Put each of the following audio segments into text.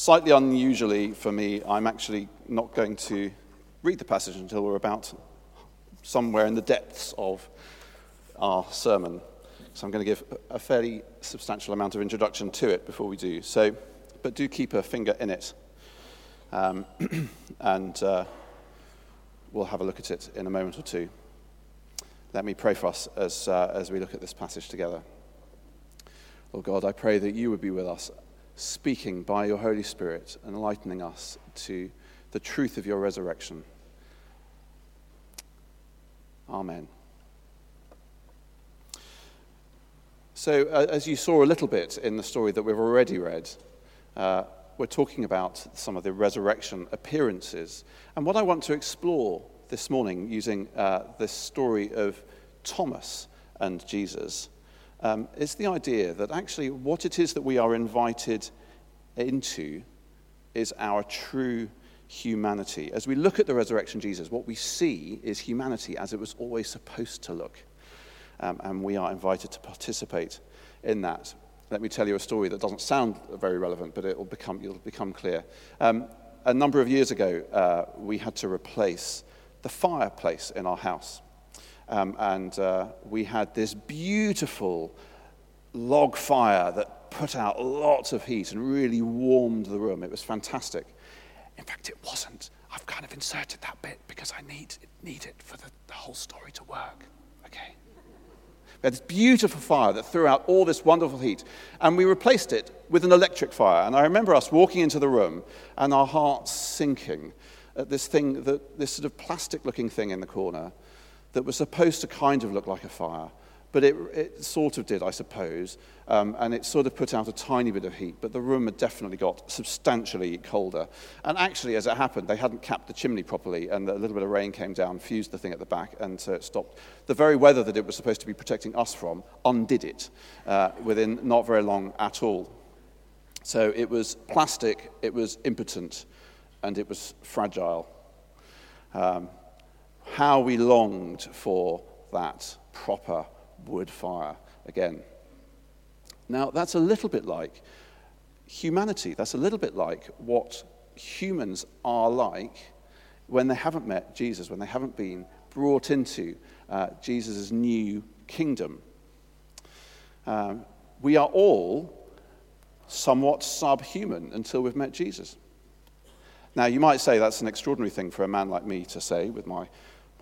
Slightly unusually for me, I'm actually not going to read the passage until we're about somewhere in the depths of our sermon. So I'm going to give a fairly substantial amount of introduction to it before we do. So, but do keep a finger in it. Um, and uh, we'll have a look at it in a moment or two. Let me pray for us as, uh, as we look at this passage together. Lord God, I pray that you would be with us, speaking by your Holy Spirit, enlightening us to the truth of your resurrection. Amen. So, uh, as you saw a little bit in the story that we've already read, uh, we're talking about some of the resurrection appearances. And what I want to explore this morning using uh, this story of Thomas and Jesus um, is the idea that actually what it is that we are invited into is our true humanity. As we look at the resurrection Jesus, what we see is humanity as it was always supposed to look. Um, and we are invited to participate in that. Let me tell you a story that doesn't sound very relevant, but it will become, it'll become clear. Um, a number of years ago, uh, we had to replace the fireplace in our house. Um, and uh, we had this beautiful log fire that put out lots of heat and really warmed the room. It was fantastic. In fact, it wasn't. I've kind of inserted that bit because I need, need it for the, the whole story to work. Okay? We had this beautiful fire that threw out all this wonderful heat, and we replaced it with an electric fire. And I remember us walking into the room and our hearts sinking at this thing, that, this sort of plastic looking thing in the corner that was supposed to kind of look like a fire, but it, it sort of did, I suppose, um, and it sort of put out a tiny bit of heat, but the room had definitely got substantially colder. And actually, as it happened, they hadn't capped the chimney properly, and a little bit of rain came down, fused the thing at the back, and so it stopped. The very weather that it was supposed to be protecting us from undid it uh, within not very long at all. So it was plastic, it was impotent, and it was fragile. Um, how we longed for that proper wood fire again. Now, that's a little bit like humanity. That's a little bit like what humans are like when they haven't met Jesus, when they haven't been brought into uh, Jesus' new kingdom. Um, we are all somewhat subhuman until we've met Jesus. Now, you might say that's an extraordinary thing for a man like me to say with my,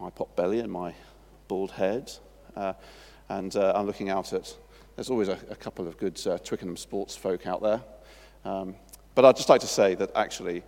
my pot belly and my bald head. Uh, and uh, I'm looking out at, there's always a, a couple of good uh, Twickenham sports folk out there. Um, but I'd just like to say that actually,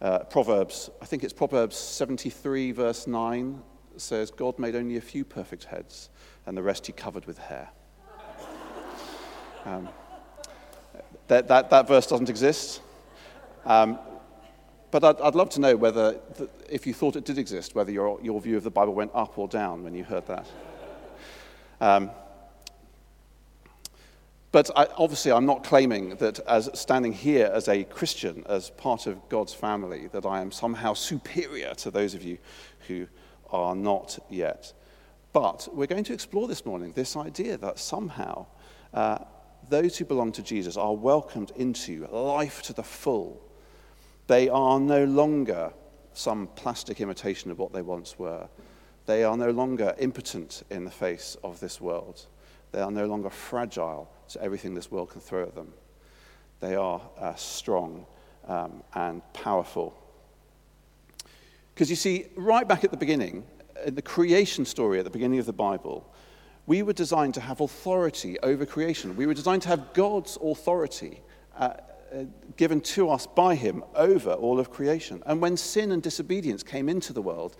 uh, Proverbs, I think it's Proverbs 73, verse 9, says, God made only a few perfect heads, and the rest he covered with hair. Um, that, that, that verse doesn't exist. Um, but I'd, I'd, love to know whether, if you thought it did exist, whether your, your view of the Bible went up or down when you heard that. Um, but I, obviously, I'm not claiming that as standing here as a Christian, as part of God's family, that I am somehow superior to those of you who are not yet. But we're going to explore this morning this idea that somehow uh, those who belong to Jesus are welcomed into life to the full. They are no longer some plastic imitation of what they once were. They are no longer impotent in the face of this world. They are no longer fragile to everything this world can throw at them. They are uh, strong um, and powerful. Because you see, right back at the beginning, in the creation story at the beginning of the Bible, we were designed to have authority over creation. We were designed to have God's authority uh, given to us by Him over all of creation. And when sin and disobedience came into the world,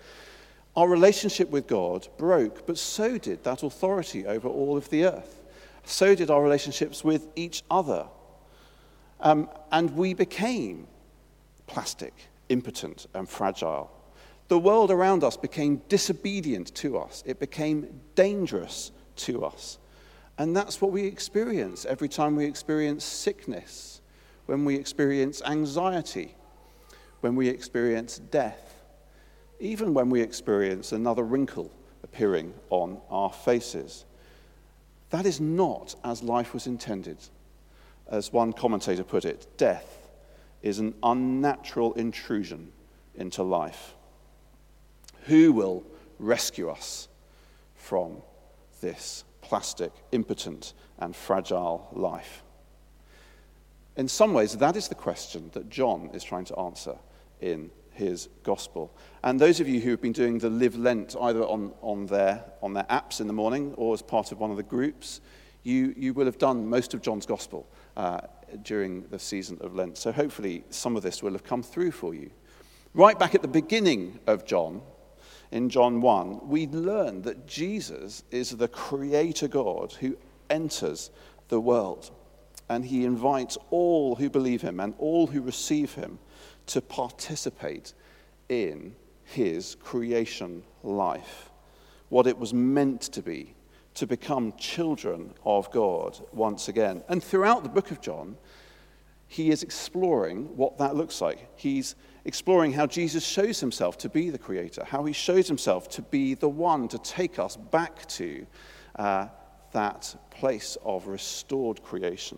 our relationship with God broke, but so did that authority over all of the earth. So did our relationships with each other. Um, and we became plastic, impotent, and fragile. The world around us became disobedient to us, it became dangerous to us. And that's what we experience every time we experience sickness, when we experience anxiety, when we experience death even when we experience another wrinkle appearing on our faces. That is not as life was intended. As one commentator put it, death is an unnatural intrusion into life. Who will rescue us from this plastic, impotent, and fragile life? In some ways, that is the question that John is trying to answer in his gospel. And those of you who have been doing the Live Lent either on, on, their, on their apps in the morning or as part of one of the groups, you, you will have done most of John's gospel uh, during the season of Lent. So hopefully, some of this will have come through for you. Right back at the beginning of John, in John 1, we learn that Jesus is the creator God who enters the world. And he invites all who believe him and all who receive him to participate in his creation life, what it was meant to be, to become children of God once again. And throughout the book of John, he is exploring what that looks like. He's exploring how Jesus shows himself to be the creator, how he shows himself to be the one to take us back to uh, that place of restored creation.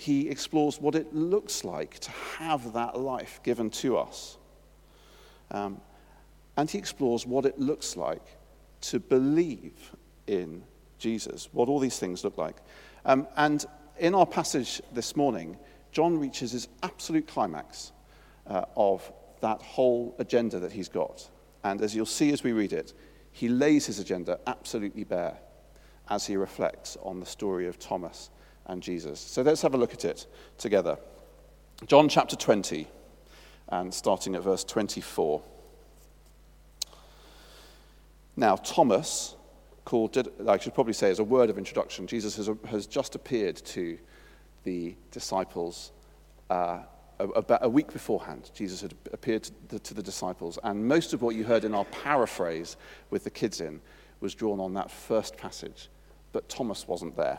He explores what it looks like to have that life given to us. Um, and he explores what it looks like to believe in Jesus, what all these things look like. Um, and in our passage this morning, John reaches his absolute climax uh, of that whole agenda that he's got. And as you'll see as we read it, he lays his agenda absolutely bare as he reflects on the story of Thomas and Jesus. So let's have a look at it together. John chapter 20, and starting at verse 24. Now, Thomas, called, I should probably say as a word of introduction, Jesus has, has just appeared to the disciples uh, about a week beforehand, Jesus had appeared to the, to the, disciples, and most of what you heard in our paraphrase with the kids in was drawn on that first passage, but Thomas wasn't there.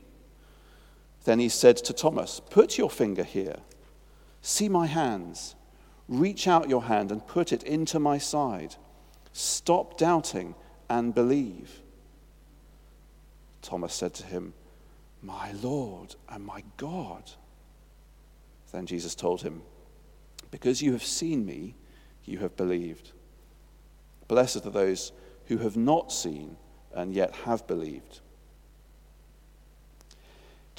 Then he said to Thomas, Put your finger here. See my hands. Reach out your hand and put it into my side. Stop doubting and believe. Thomas said to him, My Lord and my God. Then Jesus told him, Because you have seen me, you have believed. Blessed are those who have not seen and yet have believed.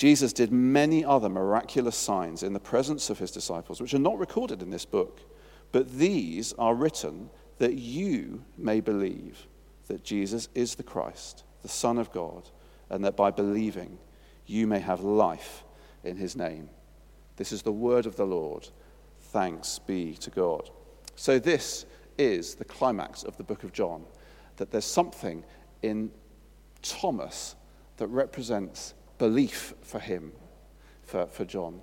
Jesus did many other miraculous signs in the presence of his disciples, which are not recorded in this book, but these are written that you may believe that Jesus is the Christ, the Son of God, and that by believing you may have life in his name. This is the word of the Lord. Thanks be to God. So, this is the climax of the book of John that there's something in Thomas that represents belief for him, for, for John.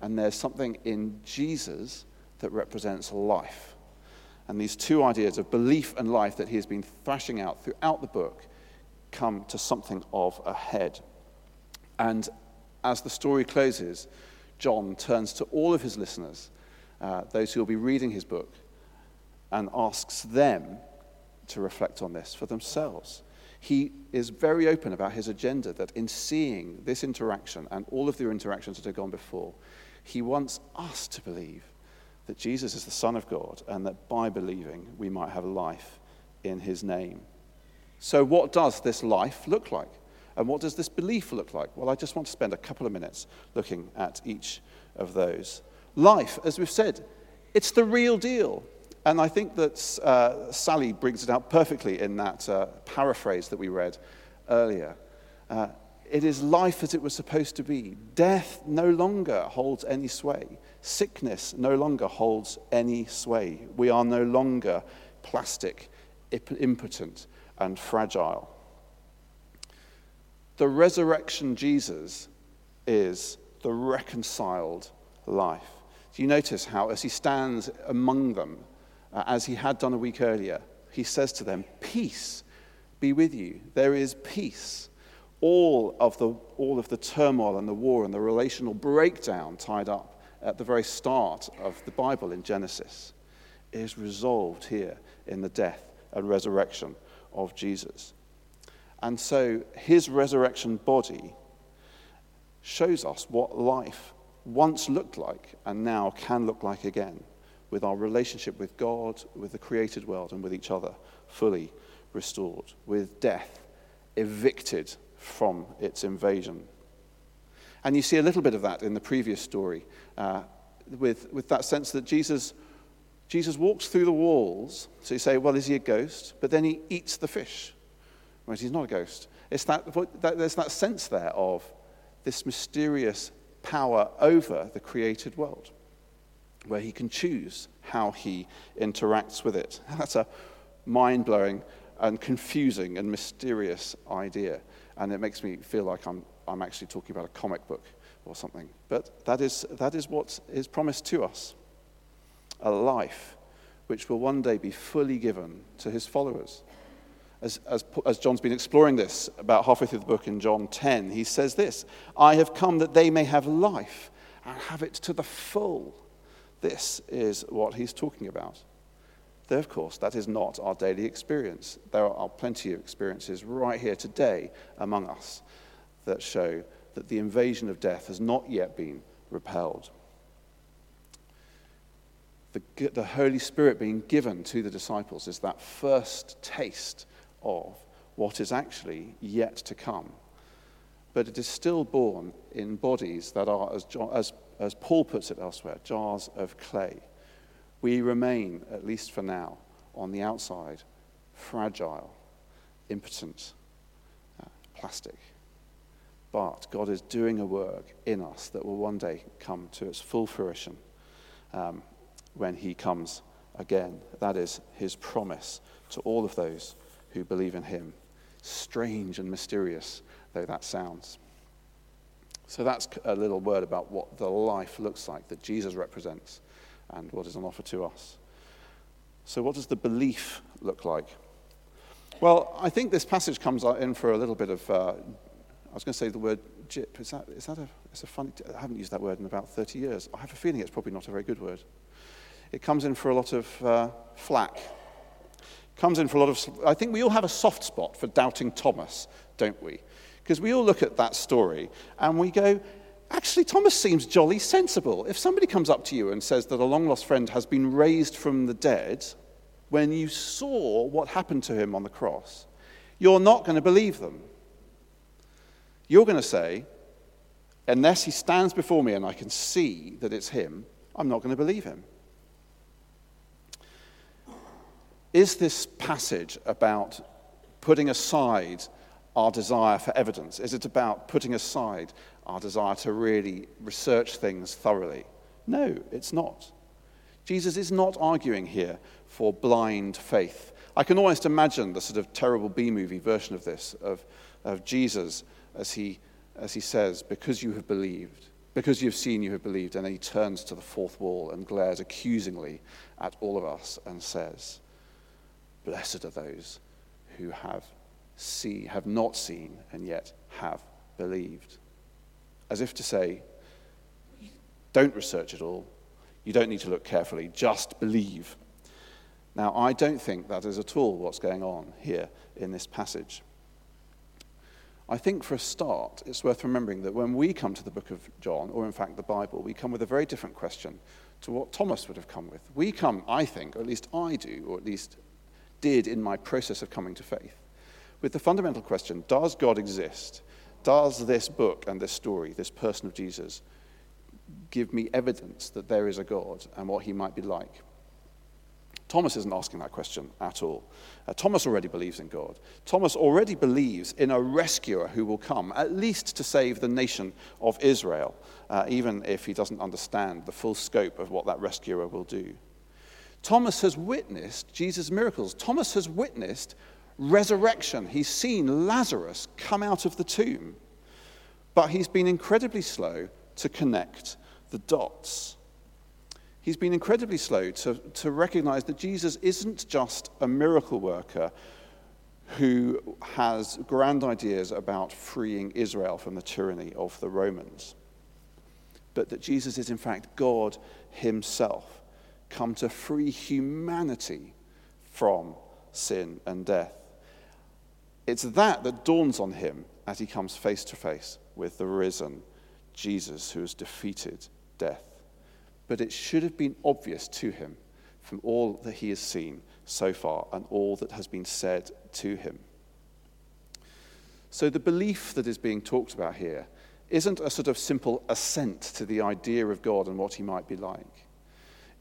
And there's something in Jesus that represents life. And these two ideas of belief and life that he has been thrashing out throughout the book come to something of a head. And as the story closes, John turns to all of his listeners, uh, those who will be reading his book, and asks them to reflect on this for themselves. He is very open about his agenda that in seeing this interaction and all of the interactions that have gone before, he wants us to believe that Jesus is the Son of God and that by believing we might have life in his name. So, what does this life look like? And what does this belief look like? Well, I just want to spend a couple of minutes looking at each of those. Life, as we've said, it's the real deal. And I think that uh, Sally brings it out perfectly in that uh, paraphrase that we read earlier. Uh, it is life as it was supposed to be. Death no longer holds any sway. Sickness no longer holds any sway. We are no longer plastic, impotent, and fragile. The resurrection Jesus is the reconciled life. Do you notice how, as he stands among them, uh, as he had done a week earlier, he says to them, Peace be with you. There is peace. All of, the, all of the turmoil and the war and the relational breakdown tied up at the very start of the Bible in Genesis is resolved here in the death and resurrection of Jesus. And so his resurrection body shows us what life once looked like and now can look like again, with our relationship with God, with the created world, and with each other fully restored, with death evicted from its invasion. And you see a little bit of that in the previous story, uh, with, with that sense that Jesus, Jesus walks through the walls. So you say, well, is he a ghost? But then he eats the fish. Right? He's not a ghost. It's that, that, there's that sense there of this mysterious power over the created world, where he can choose how he interacts with it. That's a mind blowing and confusing and mysterious idea. And it makes me feel like I'm, I'm actually talking about a comic book or something. But that is, that is what is promised to us a life which will one day be fully given to his followers as, as, as John's been exploring this about halfway through the book in John 10, he says this I have come that they may have life and have it to the full. This is what he's talking about. Though, of course, that is not our daily experience. There are plenty of experiences right here today among us that show that the invasion of death has not yet been repelled. The, the Holy Spirit being given to the disciples is that first taste of what is actually yet to come. But it is still born in bodies that are, as, as, as Paul puts it elsewhere, jars of clay. We remain, at least for now, on the outside, fragile, impotent, uh, plastic. But God is doing a work in us that will one day come to its full fruition um, when He comes again. That is His promise to all of those who believe in him. Strange and mysterious though that sounds. So that's a little word about what the life looks like that Jesus represents and what is on offer to us. So, what does the belief look like? Well, I think this passage comes in for a little bit of, uh, I was going to say the word jip. Is that, is that a, it's a funny, I haven't used that word in about 30 years. I have a feeling it's probably not a very good word. It comes in for a lot of uh, flack comes in for a lot of. I think we all have a soft spot for doubting Thomas, don't we? Because we all look at that story and we go, actually, Thomas seems jolly sensible. If somebody comes up to you and says that a long lost friend has been raised from the dead, when you saw what happened to him on the cross, you're not going to believe them. You're going to say, unless he stands before me and I can see that it's him, I'm not going to believe him. Is this passage about putting aside our desire for evidence? Is it about putting aside our desire to really research things thoroughly? No, it's not. Jesus is not arguing here for blind faith. I can almost imagine the sort of terrible B movie version of this, of, of Jesus as he, as he says, Because you have believed, because you have seen, you have believed. And then he turns to the fourth wall and glares accusingly at all of us and says, Blessed are those who have see, have not seen and yet have believed. As if to say, don't research at all. You don't need to look carefully. Just believe. Now, I don't think that is at all what's going on here in this passage. I think for a start, it's worth remembering that when we come to the book of John, or in fact the Bible, we come with a very different question to what Thomas would have come with. We come, I think, or at least I do, or at least did in my process of coming to faith. With the fundamental question Does God exist? Does this book and this story, this person of Jesus, give me evidence that there is a God and what he might be like? Thomas isn't asking that question at all. Uh, Thomas already believes in God. Thomas already believes in a rescuer who will come, at least to save the nation of Israel, uh, even if he doesn't understand the full scope of what that rescuer will do. Thomas has witnessed Jesus' miracles. Thomas has witnessed resurrection. He's seen Lazarus come out of the tomb. But he's been incredibly slow to connect the dots. He's been incredibly slow to, to recognize that Jesus isn't just a miracle worker who has grand ideas about freeing Israel from the tyranny of the Romans, but that Jesus is, in fact, God Himself, come to free humanity from sin and death. It's that that dawns on him as he comes face to face with the risen Jesus who has defeated death. But it should have been obvious to him from all that he has seen so far and all that has been said to him. So, the belief that is being talked about here isn't a sort of simple assent to the idea of God and what he might be like.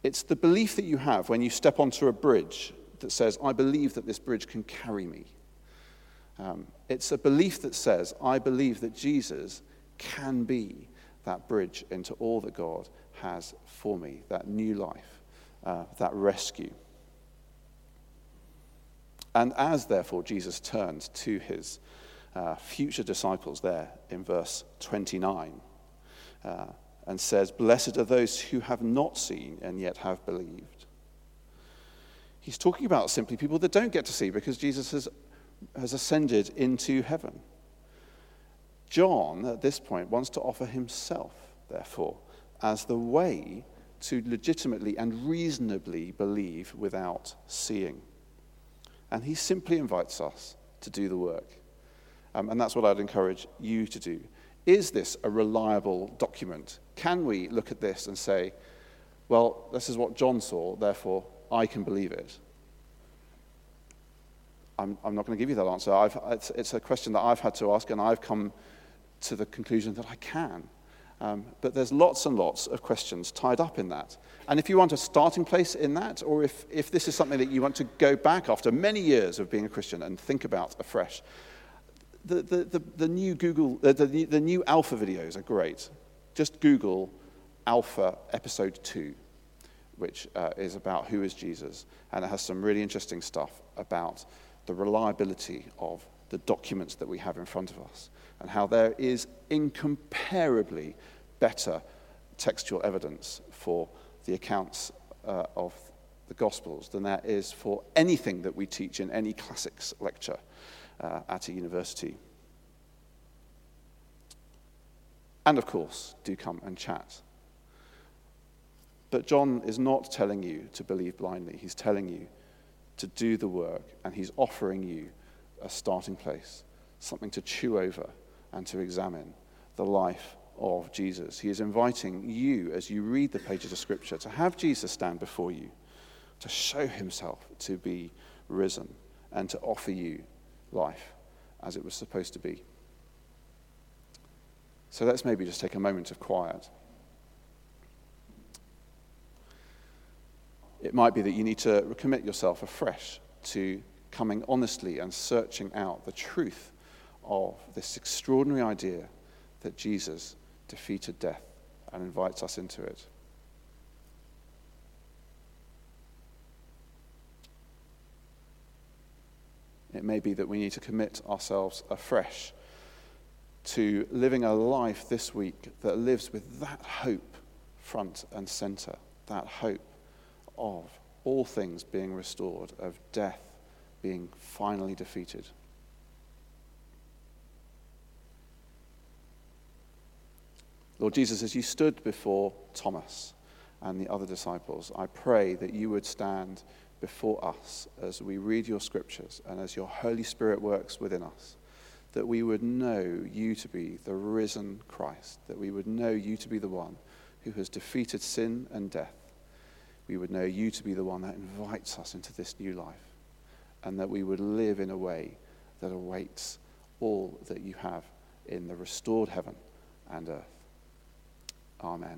It's the belief that you have when you step onto a bridge that says, I believe that this bridge can carry me. Um, it's a belief that says, I believe that Jesus can be that bridge into all that God has for me, that new life, uh, that rescue. And as, therefore, Jesus turns to his uh, future disciples there in verse 29 uh, and says, Blessed are those who have not seen and yet have believed. He's talking about simply people that don't get to see because Jesus has has ascended into heaven. John, at this point, wants to offer himself, therefore, as the way to legitimately and reasonably believe without seeing. And he simply invites us to do the work. Um, and that's what I'd encourage you to do. Is this a reliable document? Can we look at this and say, well, this is what John saw, therefore I can believe it? I'm, I'm not going to give you that answer. It's, it's, a question that I've had to ask, and I've come to the conclusion that I can. Um, but there's lots and lots of questions tied up in that. And if you want a starting place in that, or if, if this is something that you want to go back after many years of being a Christian and think about afresh, the, the, the, the new Google, uh, the, the new Alpha videos are great. Just Google Alpha Episode 2, which uh, is about who is Jesus. And it has some really interesting stuff about the reliability of the documents that we have in front of us and how there is incomparably better textual evidence for the accounts uh, of the Gospels than there is for anything that we teach in any classics lecture uh, at a university. And of course, do come and chat. But John is not telling you to believe blindly. He's telling you to do the work, and He's offering you a starting place, something to chew over and to examine the life of Jesus. He is inviting you, as you read the pages of Scripture, to have Jesus stand before you, to show Himself to be risen, and to offer you life as it was supposed to be. So let's maybe just take a moment of quiet. It might be that you need to commit yourself afresh to coming honestly and searching out the truth of this extraordinary idea that Jesus defeated death and invites us into it. It may be that we need to commit ourselves afresh to living a life this week that lives with that hope front and center, that hope of all things being restored, of death being finally defeated. Lord Jesus, as you stood before Thomas and the other disciples, I pray that you would stand before us as we read your scriptures and as your Holy Spirit works within us, that we would know you to be the risen Christ, that we would know you to be the one who has defeated sin and death, we would know you to be the one that invites us into this new life, and that we would live in a way that awaits all that you have in the restored heaven and earth. Amen.